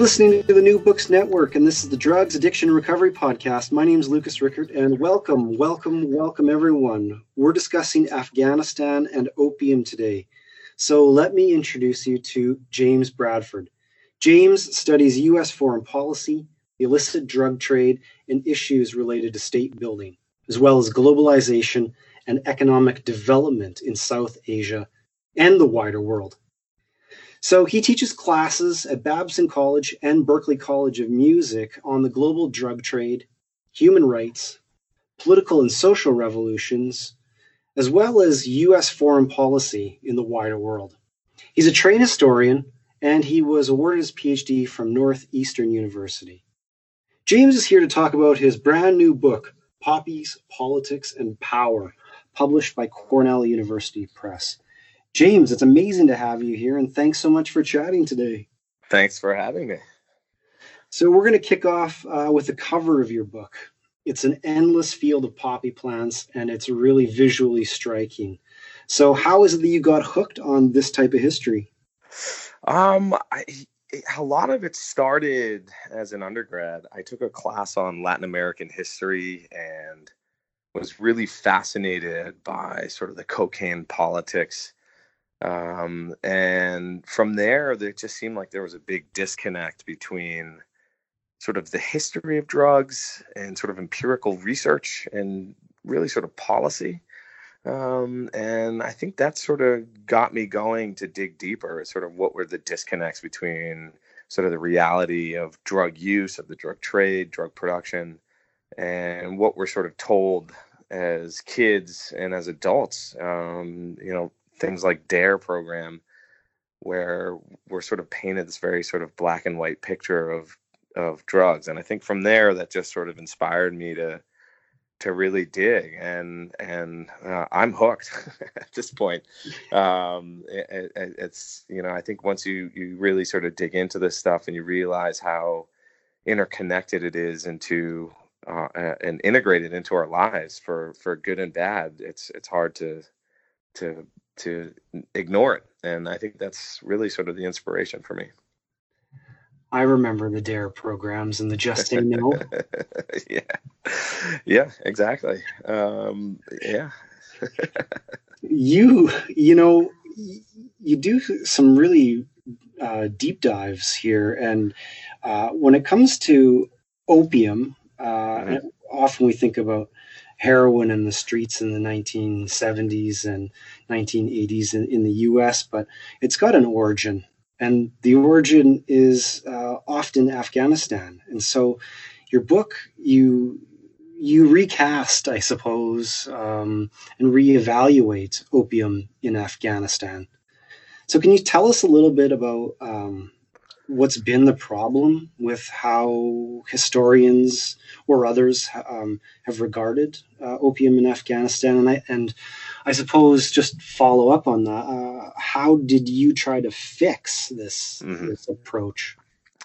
Listening to the New Books Network, and this is the Drugs Addiction Recovery Podcast. My name is Lucas Richert, and welcome, welcome, welcome, everyone. We're discussing Afghanistan and opium today. So let me introduce you to James Bradford. James studies U.S. foreign policy, the illicit drug trade, and issues related to state building, as well as globalization and economic development in South Asia and the wider world. So he teaches classes at Babson College and Berklee College of Music on the global drug trade, human rights, political and social revolutions, as well as U.S. foreign policy in the wider world. He's a trained historian and he was awarded his PhD from Northeastern University. James is here to talk about his brand new book, Poppies, Politics, and Power, published by Cornell University Press. James, it's amazing to have you here, and thanks so much for chatting today. Thanks for having me. So, we're going to kick off uh, with the cover of your book. It's an endless field of poppy plants, and it's really visually striking. So, how is it that you got hooked on this type of history? Um, I, a lot of it started as an undergrad. I took a class on Latin American history and was really fascinated by sort of the cocaine politics um, and from there, it just seemed like there was a big disconnect between sort of the history of drugs and sort of empirical research and really sort of policy. Um, and I think that sort of got me going to dig deeper, sort of what were the disconnects between sort of the reality of drug use, of the drug trade, drug production, and what we're sort of told as kids and as adults. Um, you know, things like DARE program where we're sort of painted this very sort of black and white picture of of drugs. And i think from there that just sort of inspired me to to really dig. And and uh, i'm hooked at this point. Um it, it, it's you know i think once you you really sort of dig into this stuff and you realize how interconnected it is into uh, and integrated into our lives for for good and bad it's it's hard to to to ignore it. And I think that's really sort of the inspiration for me. I remember the DARE programs and the Just Say No. yeah, yeah, exactly. Um, yeah. you, you know, you do some really uh, deep dives here, and uh, when it comes to opium, uh, mm-hmm. often we think about heroin in the streets in the 1970s and 1980s in, in the US, but it's got an origin. And the origin is uh, often Afghanistan. And so your book, you you recast, I suppose, um, and reevaluate opium in Afghanistan. So, can you tell us a little bit about um, what's been the problem with how historians or others um, have regarded uh, opium in Afghanistan. And I, and I suppose just follow up on that. Uh, how did you try to fix this, mm-hmm. this approach?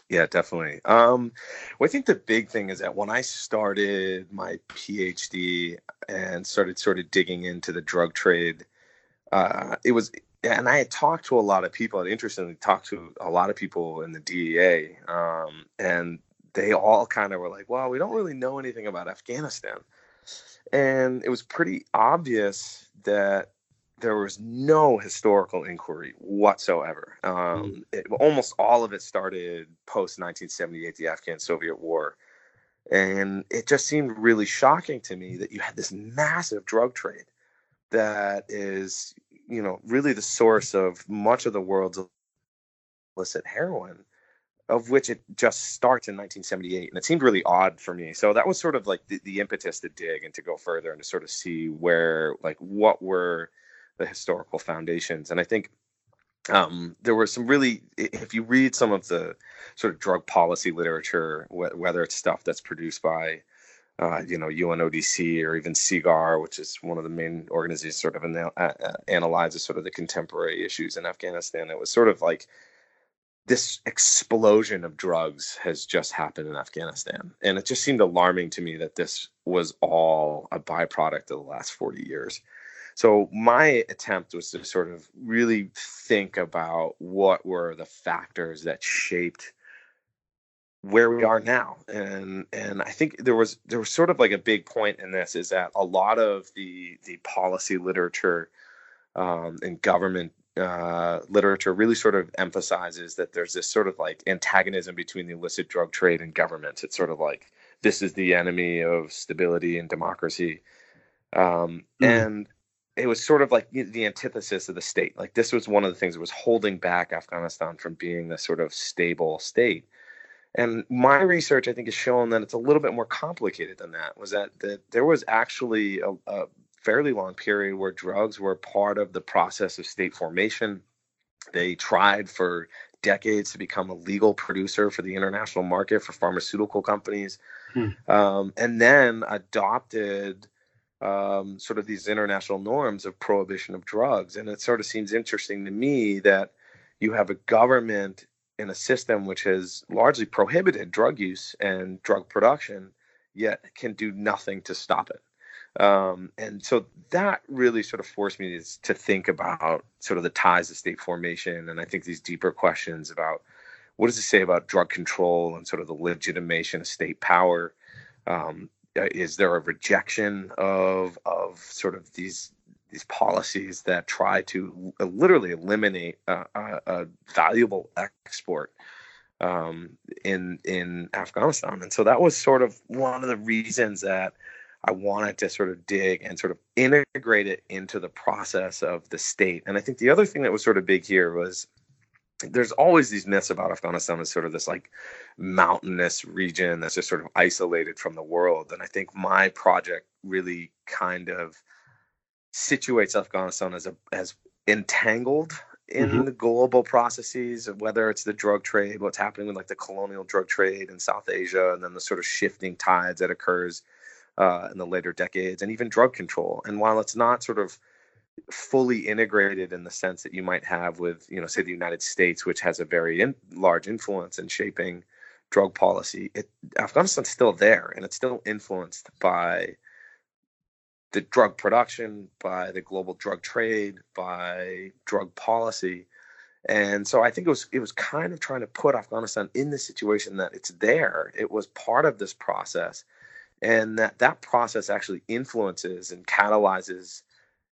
Yeah, definitely. Um, well, I think the big thing is that when I started my PhD and started sort of digging into the drug trade, uh, it was and I had talked to a lot of people. I interestingly talked to a lot of people in the DEA, um, and they all kind of were like, "Well, we don't really know anything about Afghanistan," and it was pretty obvious that there was no historical inquiry whatsoever. Um, mm. it, almost all of it started post 1978, the Afghan-Soviet War, and it just seemed really shocking to me that you had this massive drug trade that is you know really the source of much of the world's illicit heroin of which it just starts in 1978 and it seemed really odd for me so that was sort of like the, the impetus to dig and to go further and to sort of see where like what were the historical foundations. And I think um, there were some really, if you read some of the sort of drug policy literature, wh- whether it's stuff that's produced by, uh, you know, UNODC or even SIGAR, which is one of the main organizations sort of anal- uh, analyzes sort of the contemporary issues in Afghanistan. It was sort of like this explosion of drugs has just happened in Afghanistan. And it just seemed alarming to me that this was all a byproduct of the last 40 years. So my attempt was to sort of really think about what were the factors that shaped where we are now and and i think there was there was sort of like a big point in this is that a lot of the the policy literature um, and government uh, literature really sort of emphasizes that there's this sort of like antagonism between the illicit drug trade and government it's sort of like this is the enemy of stability and democracy um, mm. and it was sort of like the antithesis of the state. Like this was one of the things that was holding back Afghanistan from being this sort of stable state. And my research, I think, has shown that it's a little bit more complicated than that. Was that that there was actually a, a fairly long period where drugs were part of the process of state formation. They tried for decades to become a legal producer for the international market for pharmaceutical companies, hmm. um, and then adopted um, sort of these international norms of prohibition of drugs. And it sort of seems interesting to me that you have a government in a system which has largely prohibited drug use and drug production, yet can do nothing to stop it. Um, and so that really sort of forced me to, to think about sort of the ties of state formation. And I think these deeper questions about what does it say about drug control and sort of the legitimation of state power? Um, uh, is there a rejection of of sort of these these policies that try to literally eliminate a, a, a valuable export um, in in Afghanistan, and so that was sort of one of the reasons that I wanted to sort of dig and sort of integrate it into the process of the state. And I think the other thing that was sort of big here was there's always these myths about Afghanistan as sort of this like mountainous region that's just sort of isolated from the world. And I think my project really kind of situates Afghanistan as a as entangled in mm-hmm. the global processes of whether it's the drug trade, what's happening with like the colonial drug trade in South Asia, and then the sort of shifting tides that occurs uh, in the later decades, and even drug control. And while it's not sort of fully integrated in the sense that you might have with, you know, say the United States, which has a very in, large influence in shaping drug policy. It, Afghanistan's still there, and it's still influenced by the drug production, by the global drug trade, by drug policy. And so I think it was it was kind of trying to put Afghanistan in the situation that it's there. It was part of this process, and that that process actually influences and catalyzes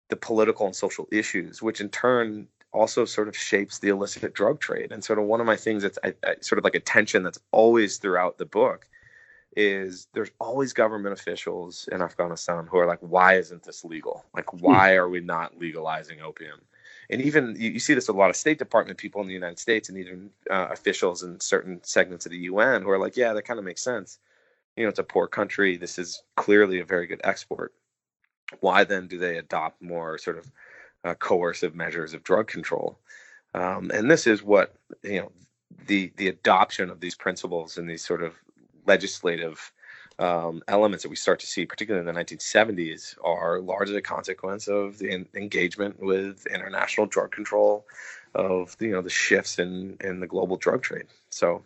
the political and social issues, which in turn also sort of shapes the illicit drug trade. And sort of one of my things that's I, I, sort of like a tension that's always throughout the book is there's always government officials in Afghanistan who are like, why isn't this legal? Like, hmm. why are we not legalizing opium? And even you, you see this a lot of State Department people in the United States and even uh, officials in certain segments of the UN who are like, yeah, that kind of makes sense. You know, it's a poor country. This is clearly a very good export why then do they adopt more sort of uh, coercive measures of drug control? Um, and this is what you know the the adoption of these principles and these sort of legislative um, elements that we start to see, particularly in the 1970s, are largely a consequence of the in- engagement with international drug control, of you know the shifts in in the global drug trade. So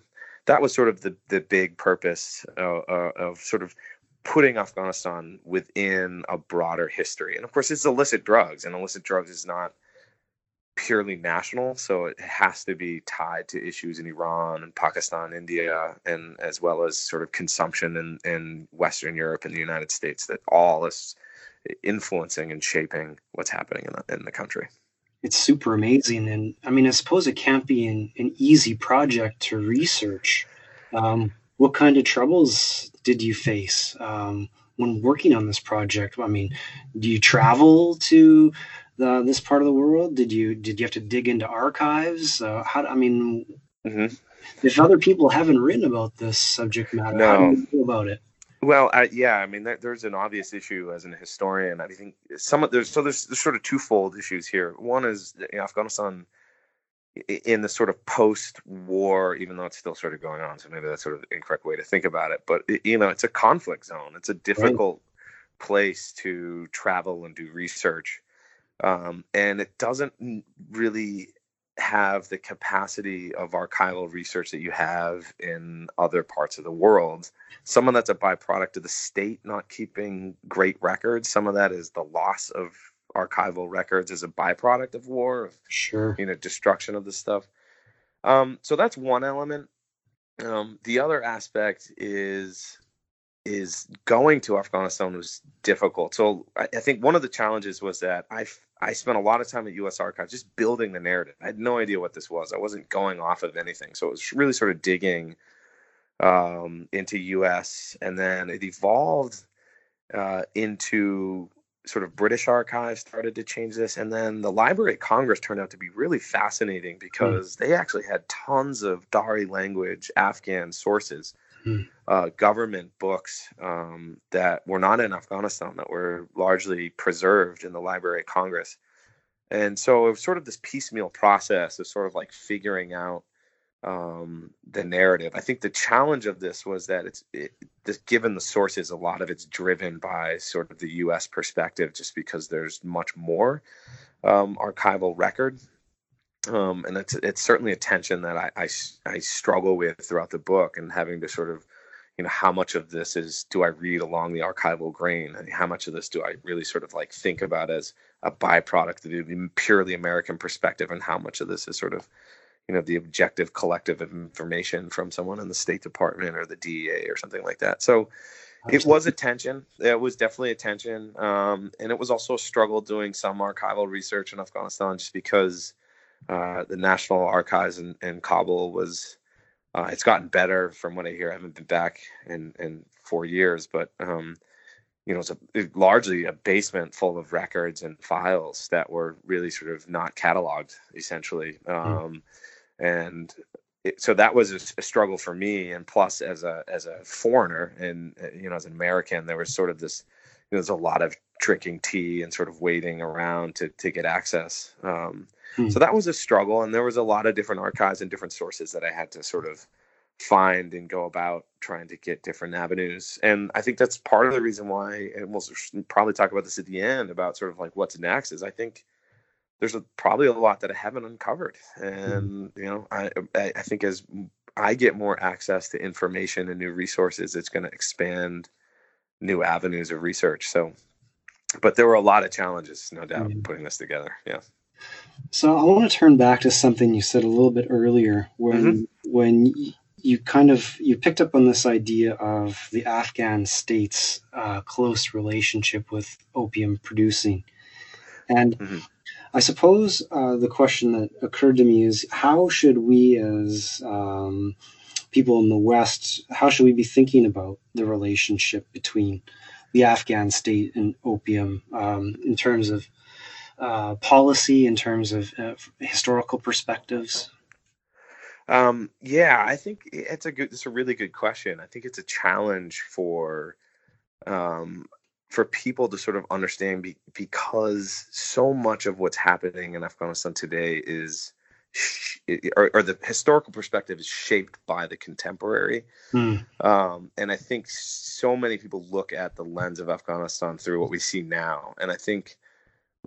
that was sort of the the big purpose uh, uh, of sort of putting Afghanistan within a broader history. And of course, it's illicit drugs, and illicit drugs is not purely national, so it has to be tied to issues in Iran and Pakistan, India, and as well as sort of consumption in, in Western Europe and the United States. That all is influencing and shaping what's happening in the, in the country. It's super amazing, and I mean, I suppose it can't be an, an easy project to research. Um, what kind of troubles did you face um, when working on this project? I mean, do you travel to the, this part of the world? Did you did you have to dig into archives? Uh, how I mean, mm-hmm. if other people haven't written about this subject matter, no. how do you feel about it? Well, uh, yeah, I mean, there, there's an obvious issue as an historian. I think some of there's so there's, there's sort of twofold issues here. One is you know, Afghanistan in the sort of post-war, even though it's still sort of going on. So maybe that's sort of the incorrect way to think about it. But you know, it's a conflict zone. It's a difficult right. place to travel and do research, um, and it doesn't really have the capacity of archival research that you have in other parts of the world. Some of that's a byproduct of the state not keeping great records. Some of that is the loss of archival records as a byproduct of war, of, sure, you know, destruction of the stuff. Um, so that's one element. Um, the other aspect is is going to Afghanistan was difficult. So I, I, think one of the challenges was that I I spent a lot of time at U.S. Archives just building the narrative. I had no idea what this was. I wasn't going off of anything, so it was really sort of digging um, into U.S. and then it evolved uh, into sort of British archives started to change this. And then the Library of Congress turned out to be really fascinating hmm. because mm. they actually had tons of Dari language Afghan sources, mm. uh, government books um, that were not in Afghanistan, that were largely preserved in the Library of Congress. And so it was sort of this piecemeal process of sort of like figuring out um, the narrative. I think the challenge of this was that it's it, this, given the sources, a lot of it's driven by sort of the U.S. perspective, just because there's much more um, archival record, um, and it's it's certainly a tension that I, I I struggle with throughout the book, and having to sort of you know how much of this is do i read along the archival grain and how much of this do i really sort of like think about as a byproduct of the purely american perspective and how much of this is sort of you know the objective collective of information from someone in the State Department or the DEA or something like that. So it was a tension. It was definitely a tension, um, and it was also a struggle doing some archival research in Afghanistan, just because uh, the National Archives in, in Kabul was. Uh, it's gotten better from what I hear. I haven't been back in in four years, but um, you know, it's a it, largely a basement full of records and files that were really sort of not cataloged, essentially. Hmm. Um, mm and it, so that was a, a, struggle for me and plus as a as a foreigner and uh, you know as an american there was sort of this you know, there's a lot of drinking tea and sort of waiting around to to get access um, hmm. so that was a struggle and there was a lot of different archives and different sources that i had to sort of find and go about trying to get different avenues and i think that's part of the reason why and we'll probably talk about this at the end about sort of like what's next is i think there's a, probably a lot that I haven't uncovered, mm-hmm. and you know, I I think as I get more access to information and new resources, it's going to expand new avenues of research. So, but there were a lot of challenges, no doubt, mm-hmm. putting this together. Yeah. So I want to turn back to something you said a little bit earlier when mm-hmm. when you kind of you picked up on this idea of the Afghan state's uh, close relationship with opium producing, and mm-hmm. I suppose uh, the question that occurred to me is how should we, as um, people in the West, how should we be thinking about the relationship between the Afghan state and opium um, in terms of uh, policy, in terms of uh, historical perspectives? Um, yeah, I think it's a good, it's a really good question. I think it's a challenge for um, for people to sort of understand be, because so much of what's happening in Afghanistan today is or, or, the historical perspective is shaped by the contemporary. Hmm. Um, and I think so many people look at the lens of Afghanistan through what we see now. And I think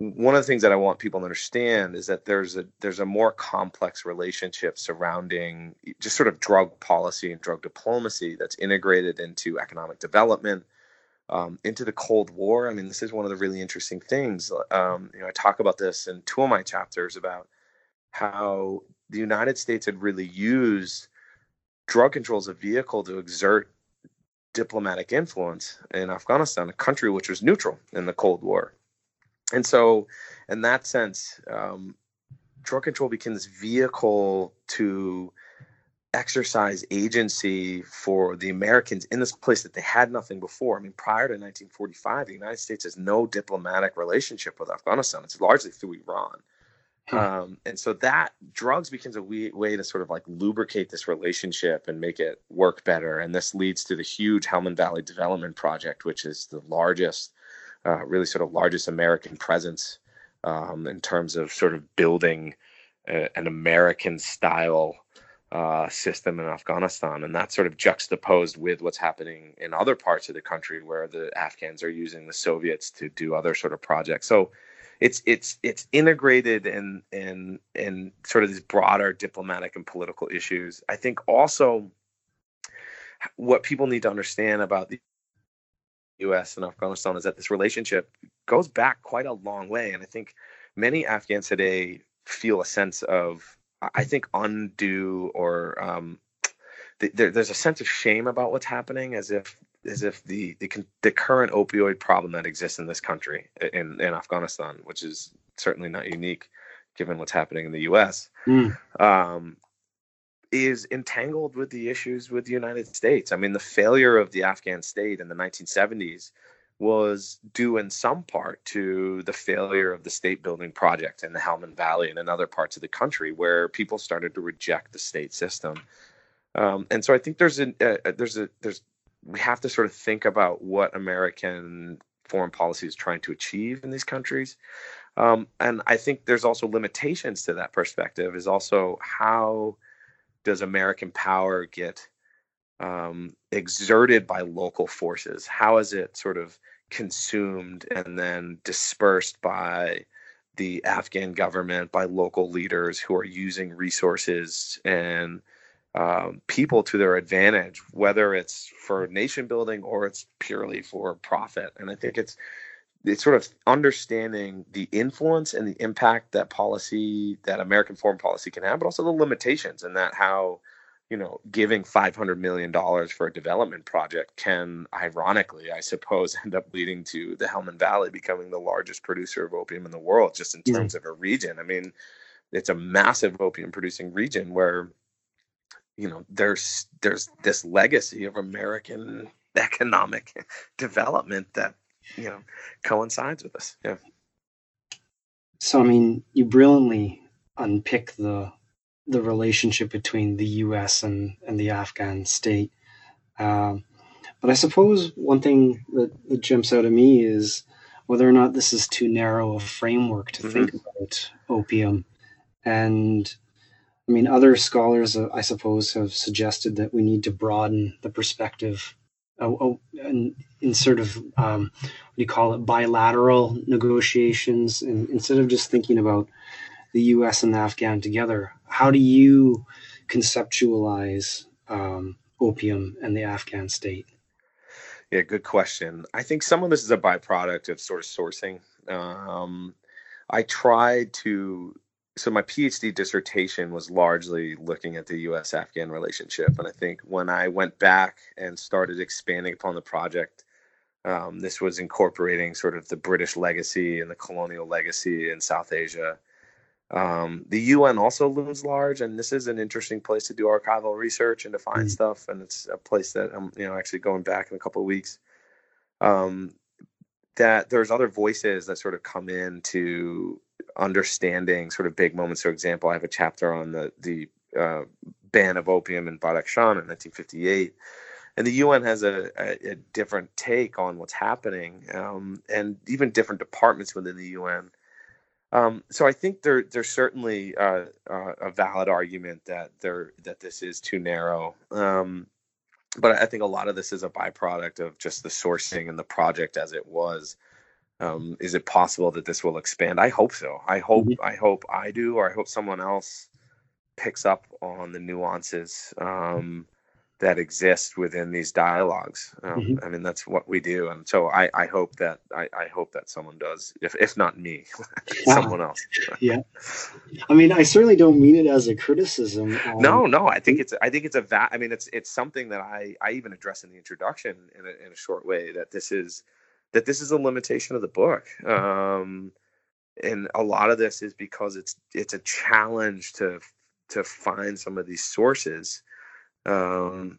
one of the things that I want people to understand is that there's a there's a more complex relationship surrounding just sort of drug policy and drug diplomacy that's integrated into economic development, um, into the Cold War. I mean, this is one of the really interesting things. Um, you know, I talk about this in two of my chapters about how the United States had really used drug control as a vehicle to exert diplomatic influence in Afghanistan, a country which was neutral in the Cold War. And so, in that sense, um, drug control becomes vehicle to exercise agency for the Americans in this place that they had nothing before. I mean, prior to 1945, the United States has no diplomatic relationship with Afghanistan. It's largely through Iran. Um, and so that drugs becomes a way, way to sort of like lubricate this relationship and make it work better. And this leads to the huge Helmand Valley Development Project, which is the largest, uh, really sort of largest American presence um, in terms of sort of building a, an American style uh, system in Afghanistan, and that's sort of juxtaposed with what's happening in other parts of the country where the Afghans are using the Soviets to do other sort of projects. So it's it's it's integrated in in in sort of these broader diplomatic and political issues. I think also what people need to understand about the U.S. and Afghanistan is that this relationship goes back quite a long way, and I think many Afghans today feel a sense of I think undue or um, there, there's a sense of shame about what's happening, as if as if the, the the current opioid problem that exists in this country in in Afghanistan, which is certainly not unique given what's happening in the U.S., mm. um, is entangled with the issues with the United States. I mean, the failure of the Afghan state in the 1970s was due in some part to the failure of the state building project in the Helmand Valley and in other parts of the country where people started to reject the state system. Um, and so I think there's a uh, there's a there's we have to sort of think about what American foreign policy is trying to achieve in these countries. Um, and I think there's also limitations to that perspective. Is also how does American power get um, exerted by local forces? How is it sort of consumed and then dispersed by the Afghan government, by local leaders who are using resources and um, people to their advantage, whether it's for nation building or it's purely for profit. And I think it's it's sort of understanding the influence and the impact that policy that American foreign policy can have, but also the limitations and that how you know, giving $500 million for a development project can, ironically, I suppose, end up leading to the Helmand Valley becoming the largest producer of opium in the world, just in terms of a region. I mean, it's a massive opium producing region where, you know, there's there's this legacy of American economic development that, you know, coincides with this. Yeah. So, I mean, you brilliantly unpick the the relationship between the U.S. and, and the Afghan state. Um, but I suppose one thing that, that, jumps out at me is whether or not this is too narrow a framework to mm-hmm. think about opium. And I mean, other scholars, uh, I suppose, have suggested that we need to broaden the perspective uh, in, in, sort of um, what do you call it, bilateral negotiations, and instead of just thinking about the U.S. and the Afghan together, how do you conceptualize um, opium and the Afghan state? Yeah, good question. I think some of this is a byproduct of sort of sourcing. Um, I tried to, so my PhD dissertation was largely looking at the US Afghan relationship. And I think when I went back and started expanding upon the project, um, this was incorporating sort of the British legacy and the colonial legacy in South Asia. Um, the UN also looms large, and this is an interesting place to do archival research and to find mm-hmm. stuff. And it's a place that I'm, you know, actually going back in a couple of weeks. Um, that there's other voices that sort of come in to understanding sort of big moments. For example, I have a chapter on the the uh, ban of opium in Badakhshan in 1958. And the UN has a, a, a different take on what's happening, um, and even different departments within the UN um, so I think there there's certainly uh, uh, a valid argument that there that this is too narrow. Um, but I think a lot of this is a byproduct of just the sourcing and the project as it was. Um, is it possible that this will expand? I hope so. I hope mm-hmm. I hope I do, or I hope someone else picks up on the nuances. Um, that exist within these dialogues. Um, mm-hmm. I mean, that's what we do, and so I, I hope that I, I, hope that someone does, if if not me, someone else. yeah, I mean, I certainly don't mean it as a criticism. No, no, I think it's I think it's a va- I mean, it's it's something that I I even address in the introduction in a, in a short way that this is that this is a limitation of the book. Um, and a lot of this is because it's it's a challenge to to find some of these sources um,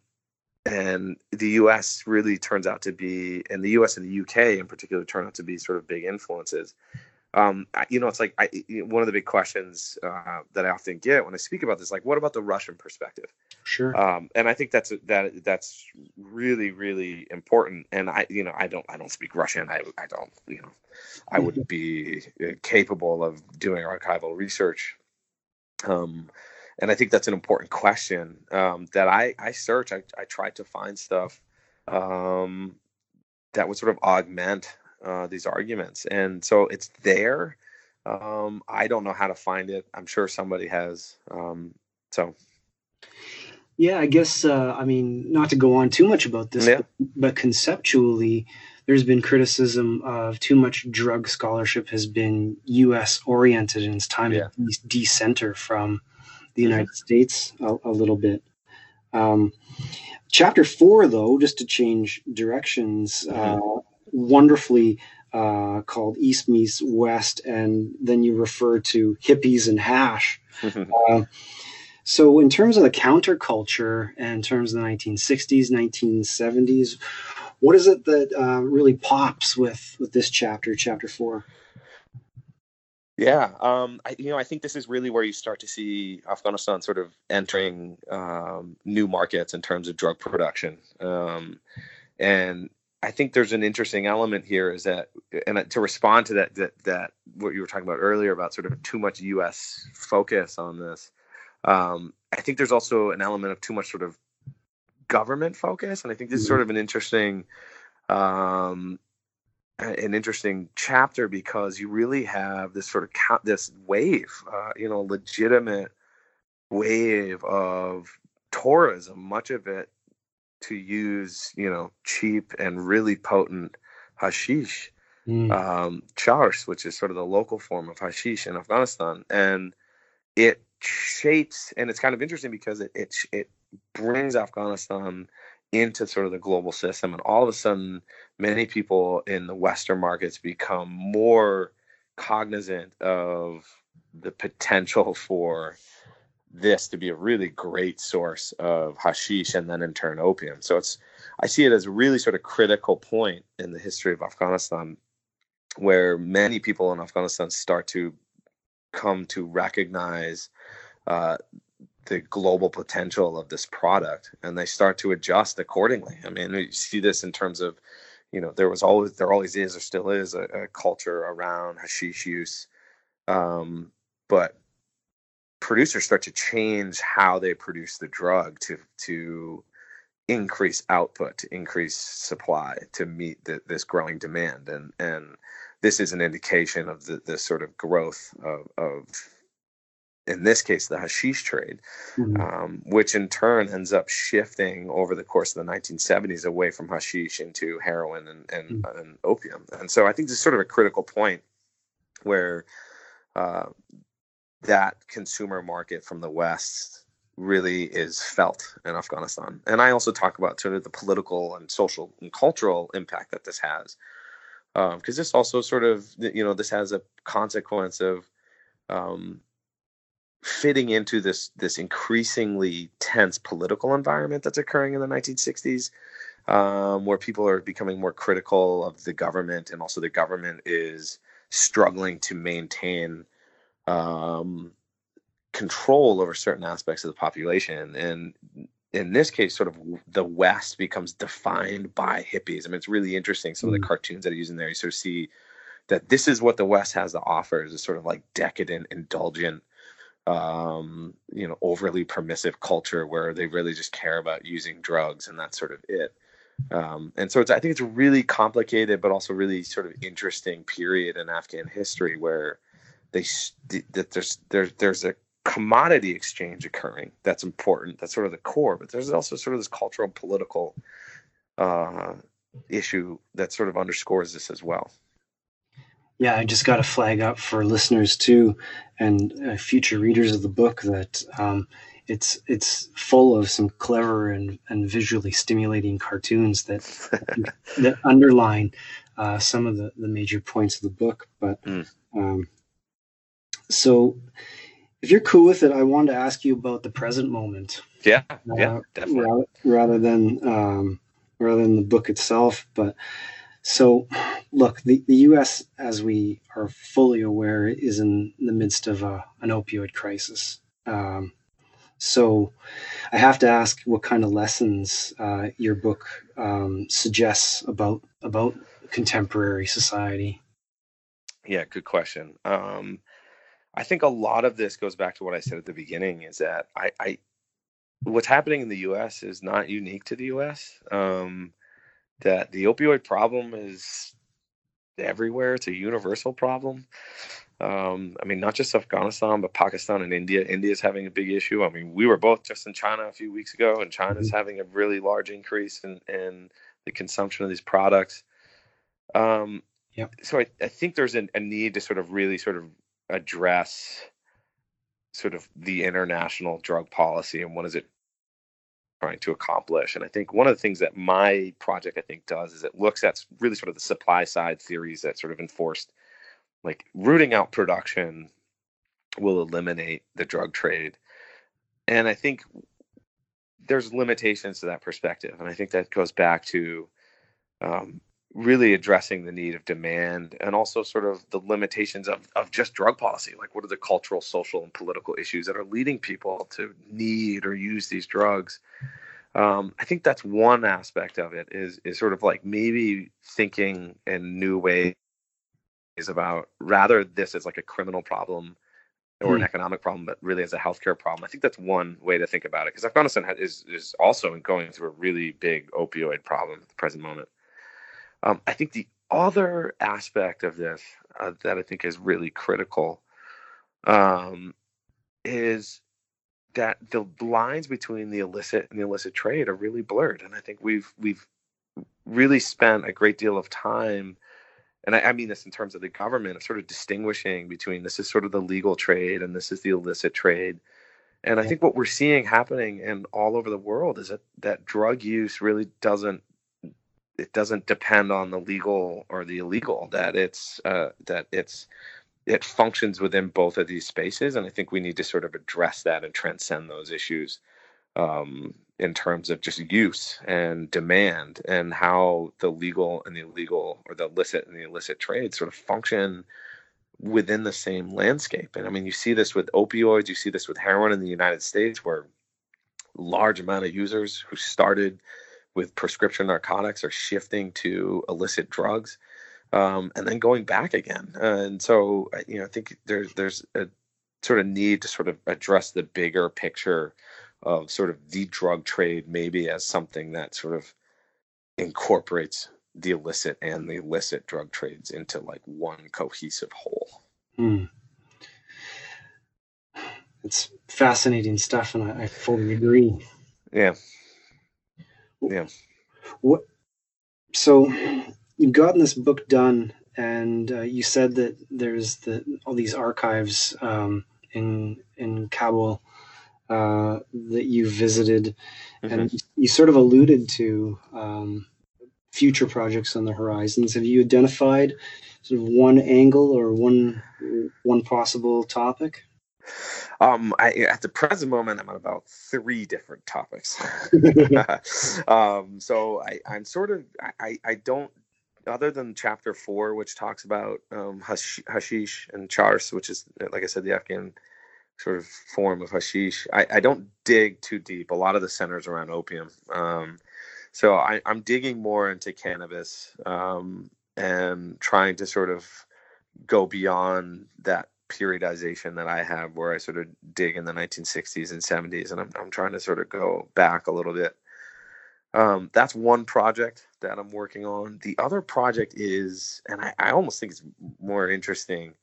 and the U.S. really turns out to be, and the U.S. and the U.K. in particular turn out to be sort of big influences. Um, you know, it's like I, one of the big questions uh, that I often get when I speak about this, like, what about the Russian perspective? Sure. Um, and I think that's that that's really really important. And I, you know, I don't I don't speak Russian. I I don't you know, I wouldn't be uh, capable of doing archival research. Um, and I think that's an important question um, that I I search. I I try to find stuff um, that would sort of augment uh, these arguments. And so it's there. Um, I don't know how to find it. I'm sure somebody has. Um, so. Yeah, I guess, uh, I mean, not to go on too much about this, yeah. but, but conceptually, there's been criticism of too much drug scholarship has been U.S. oriented and it's time Yeah. to decenter from the Mhm. United States a, a little bit. Um, chapter four, though, just to change directions, uh, wonderfully uh, called East Meets West, and then you refer to hippies and hash. Uh, so, in terms of the counterculture and in terms of the 1960s, 1970s, what is it that uh, really pops with with this chapter, chapter four? Yeah, um, I, you know, I think this is really where you start to see Afghanistan sort of entering um, new markets in terms of drug production, um, and I think there's an interesting element here is that, and to respond to that, that that what you were talking about earlier about sort of too much U.S. focus on this, um, I think there's also an element of too much sort of government focus, and I think this is sort of an interesting um, an interesting chapter because you really have this sort of count this wave, uh, you know, legitimate wave of tourism, much of it to use, you know, cheap and really potent hashish, Mm. um, chars, which is sort of the local form of hashish in Afghanistan, and it shapes, and it's kind of interesting because it it it brings Afghanistan into sort of the global system, and all of a sudden, many people in the Western markets become more cognizant of the potential for this to be a really great source of hashish and then in turn opium. So it's I see it as a really sort of critical point in the history of Afghanistan where many people in Afghanistan start to come to recognize uh, the global potential of this product and they start to adjust accordingly. I mean, you see this in terms of, you know, there was always, there always is or still is a, a culture around hashish use. Um, but producers start to change how they produce the drug to, to increase output, to increase supply, to meet the, this growing demand. And, and this is an indication of the, the sort of growth of, of in this case, the hashish trade, Mhm. um, which in turn ends up shifting over the course of the 1970s away from hashish into heroin and, and, and opium. And so I think this is sort of a critical point where uh, that consumer market from the West really is felt in Afghanistan. And I also talk about sort of the political and social and cultural impact that this has. Because this also sort of, you know, this has a consequence of um, fitting into this this increasingly tense political environment that's occurring in the 1960s, um, where people are becoming more critical of the government, and also the government is struggling to maintain um, control over certain aspects of the population. And in this case, sort of the West becomes defined by hippies. I mean, it's really interesting. Some of the Mm. cartoons that I use in there, you sort of see that this is what the West has to offer is a sort of like decadent, indulgent, um, you know, overly permissive culture where they really just care about using drugs and that's sort of it. Um, and so it's, I think it's a really complicated, but also really sort of interesting period in Afghan history where they that there's there's there's a commodity exchange occurring that's important. That's sort of the core, but there's also sort of this cultural political uh, issue that sort of underscores this as well. Yeah, I just got to flag up for listeners too, and uh, future readers of the book that um, it's it's full of some clever and, and visually stimulating cartoons that that underline uh, some of the, the major points of the book. But Mm. um, so, if you're cool with it, I wanted to ask you about the present moment yeah, yeah, uh, definitely. rather, rather than um, rather than the book itself. But so look, the, the U.S., as we are fully aware, is in the midst of a, an opioid crisis. Um, so I have to ask what kind of lessons uh, your book um, suggests about about contemporary society. Yeah, good question. Um, I think a lot of this goes back to what I said at the beginning: is that I, I what's happening in the U.S. is not unique to the U.S. Um, that the opioid problem is everywhere; it's a universal problem. Um, I mean, not just Afghanistan, but Pakistan and India. India is having a big issue. I mean, we were both just in China a few weeks ago, and China is mm-hmm. having a really large increase in, in the consumption of these products. Um, yep. So I, I think there's an, a need to sort of really sort of address sort of the international drug policy and what is it trying to accomplish. And I think one of the things that my project I think does is it looks at really sort of the supply side theories that sort of enforced like rooting out production will eliminate the drug trade. And I think there's limitations to that perspective. And I think that goes back to um, really addressing the need of demand and also sort of the limitations of, of just drug policy. Like, what are the cultural, social, and political issues that are leading people to need or use these drugs? Um, I think that's one aspect of it is is sort of like maybe thinking in new ways is about rather this as like a criminal problem or an hmm. economic problem, but really as a healthcare problem. I think that's one way to think about it because Afghanistan is is also going through a really big opioid problem at the present moment. Um, I think the other aspect of this uh, that I think is really critical um, is that the lines between the illicit and the illicit trade are really blurred, and I think we've we've really spent a great deal of time and I, I, mean this in terms of the government of sort of distinguishing between this is sort of the legal trade and this is the illicit trade. And I think what we're seeing happening and all over the world is that that drug use really doesn't it doesn't depend on the legal or the illegal that it's uh, that it's it functions within both of these spaces and i think we need to sort of address that and transcend those issues um, in terms of just use and demand and how the legal and the illegal or the illicit and the illicit trade sort of function within the same landscape. And I mean, you see this with opioids, you see this with heroin in the United States, where large amount of users who started with prescription narcotics are shifting to illicit drugs um, and then going back again. And so, you know, I think there's there's a sort of need to sort of address the bigger picture of sort of the drug trade maybe as something that sort of incorporates the illicit and the illicit drug trades into like one cohesive whole. Hmm. It's fascinating stuff, and I, I fully agree. Yeah. Yeah. What? So you've gotten this book done, and uh, you said that there's the all these archives um, in in Kabul uh, that you visited, mm-hmm. and you sort of alluded to um, future projects on the horizons. Have you identified sort of one angle or one one possible topic? Um, I, at the present moment, I'm on about three different topics. um, so I, I'm sort of I, I don't other than chapter four, which talks about um, hashish and chars, which is like I said, the Afghan sort of form of hashish. I, I don't dig too deep. A lot of the centers around opium. Um, so I, am digging more into cannabis um, and trying to sort of go beyond that periodization that I have where I sort of dig in the 1960s and 70s. And I'm, I'm trying to sort of go back a little bit. Um, that's one project that I'm working on. The other project is, and I, I almost think it's more interesting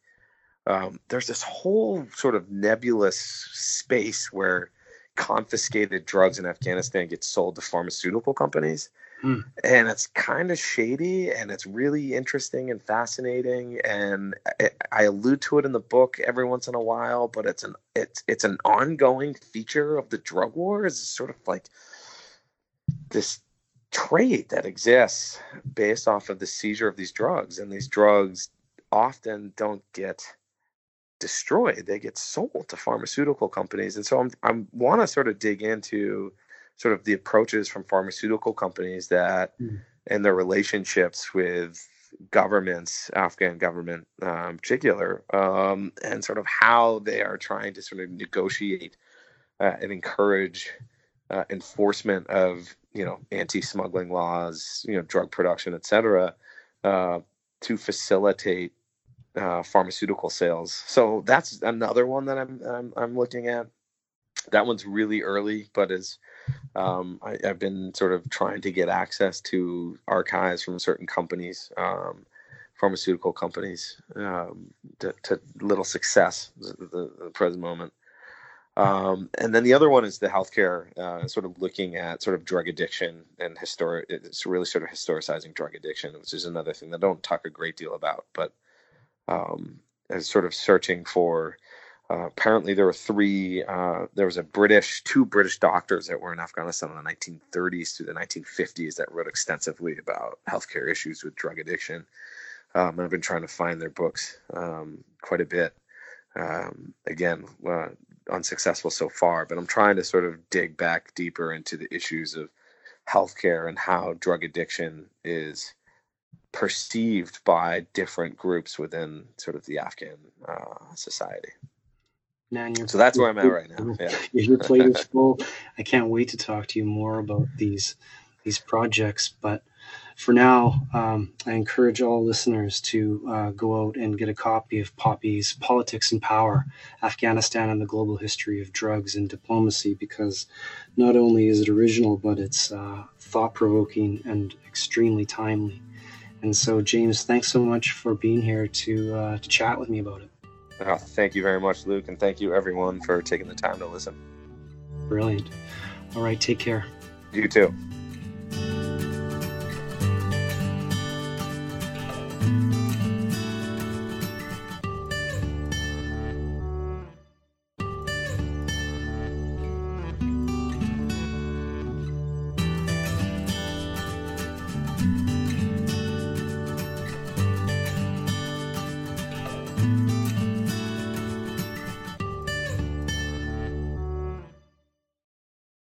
um, there's this whole sort of nebulous space where confiscated drugs in Afghanistan get sold to pharmaceutical companies. Mm. And it's kind of shady and it's really interesting and fascinating. And I, I allude to it in the book every once in a while, but it's an it's it's an ongoing feature of the drug war. It's sort of like this trade that exists based off of the seizure of these drugs. And these drugs often don't get destroyed. They get sold to pharmaceutical companies, and so I'm I want to sort of dig into sort of the approaches from pharmaceutical companies that mm. and their relationships with governments, Afghan government um, particular, um, and sort of how they are trying to sort of negotiate uh, and encourage uh, enforcement of you know anti-smuggling laws, you know drug production, et cetera, uh, to facilitate uh, pharmaceutical sales. So that's another one that I'm, I'm I'm looking at. That one's really early, but is um, I, have been sort of trying to get access to archives from certain companies, um, pharmaceutical companies, um, to, to, little success at the, the, present moment. Um, and then the other one is the healthcare, uh, sort of looking at sort of drug addiction and historic. It's really sort of historicizing drug addiction, which is another thing that I don't talk a great deal about, but um, as sort of searching for uh, apparently, there were three. Uh, there was a British, two British doctors that were in Afghanistan in the 1930s through the 1950s that wrote extensively about healthcare issues with drug addiction. Um, I've been trying to find their books um, quite a bit. Um, again, uh, unsuccessful so far, but I'm trying to sort of dig back deeper into the issues of healthcare and how drug addiction is perceived by different groups within sort of the Afghan uh, so that's where I'm at right now. Yeah. your plate is full. I can't wait to talk to you more about these these projects. But for now, um, I encourage all listeners to uh, go out and get a copy of Poppies Politics and Power Afghanistan and the Global History of Drugs and Diplomacy, because not only is it original, but it's uh, thought provoking and extremely timely. And so, James, thanks so much for being here to, uh, to chat with me about it. Oh, thank you very much, Luke, and thank you everyone for taking the time to listen. Brilliant. All right, take care. You too.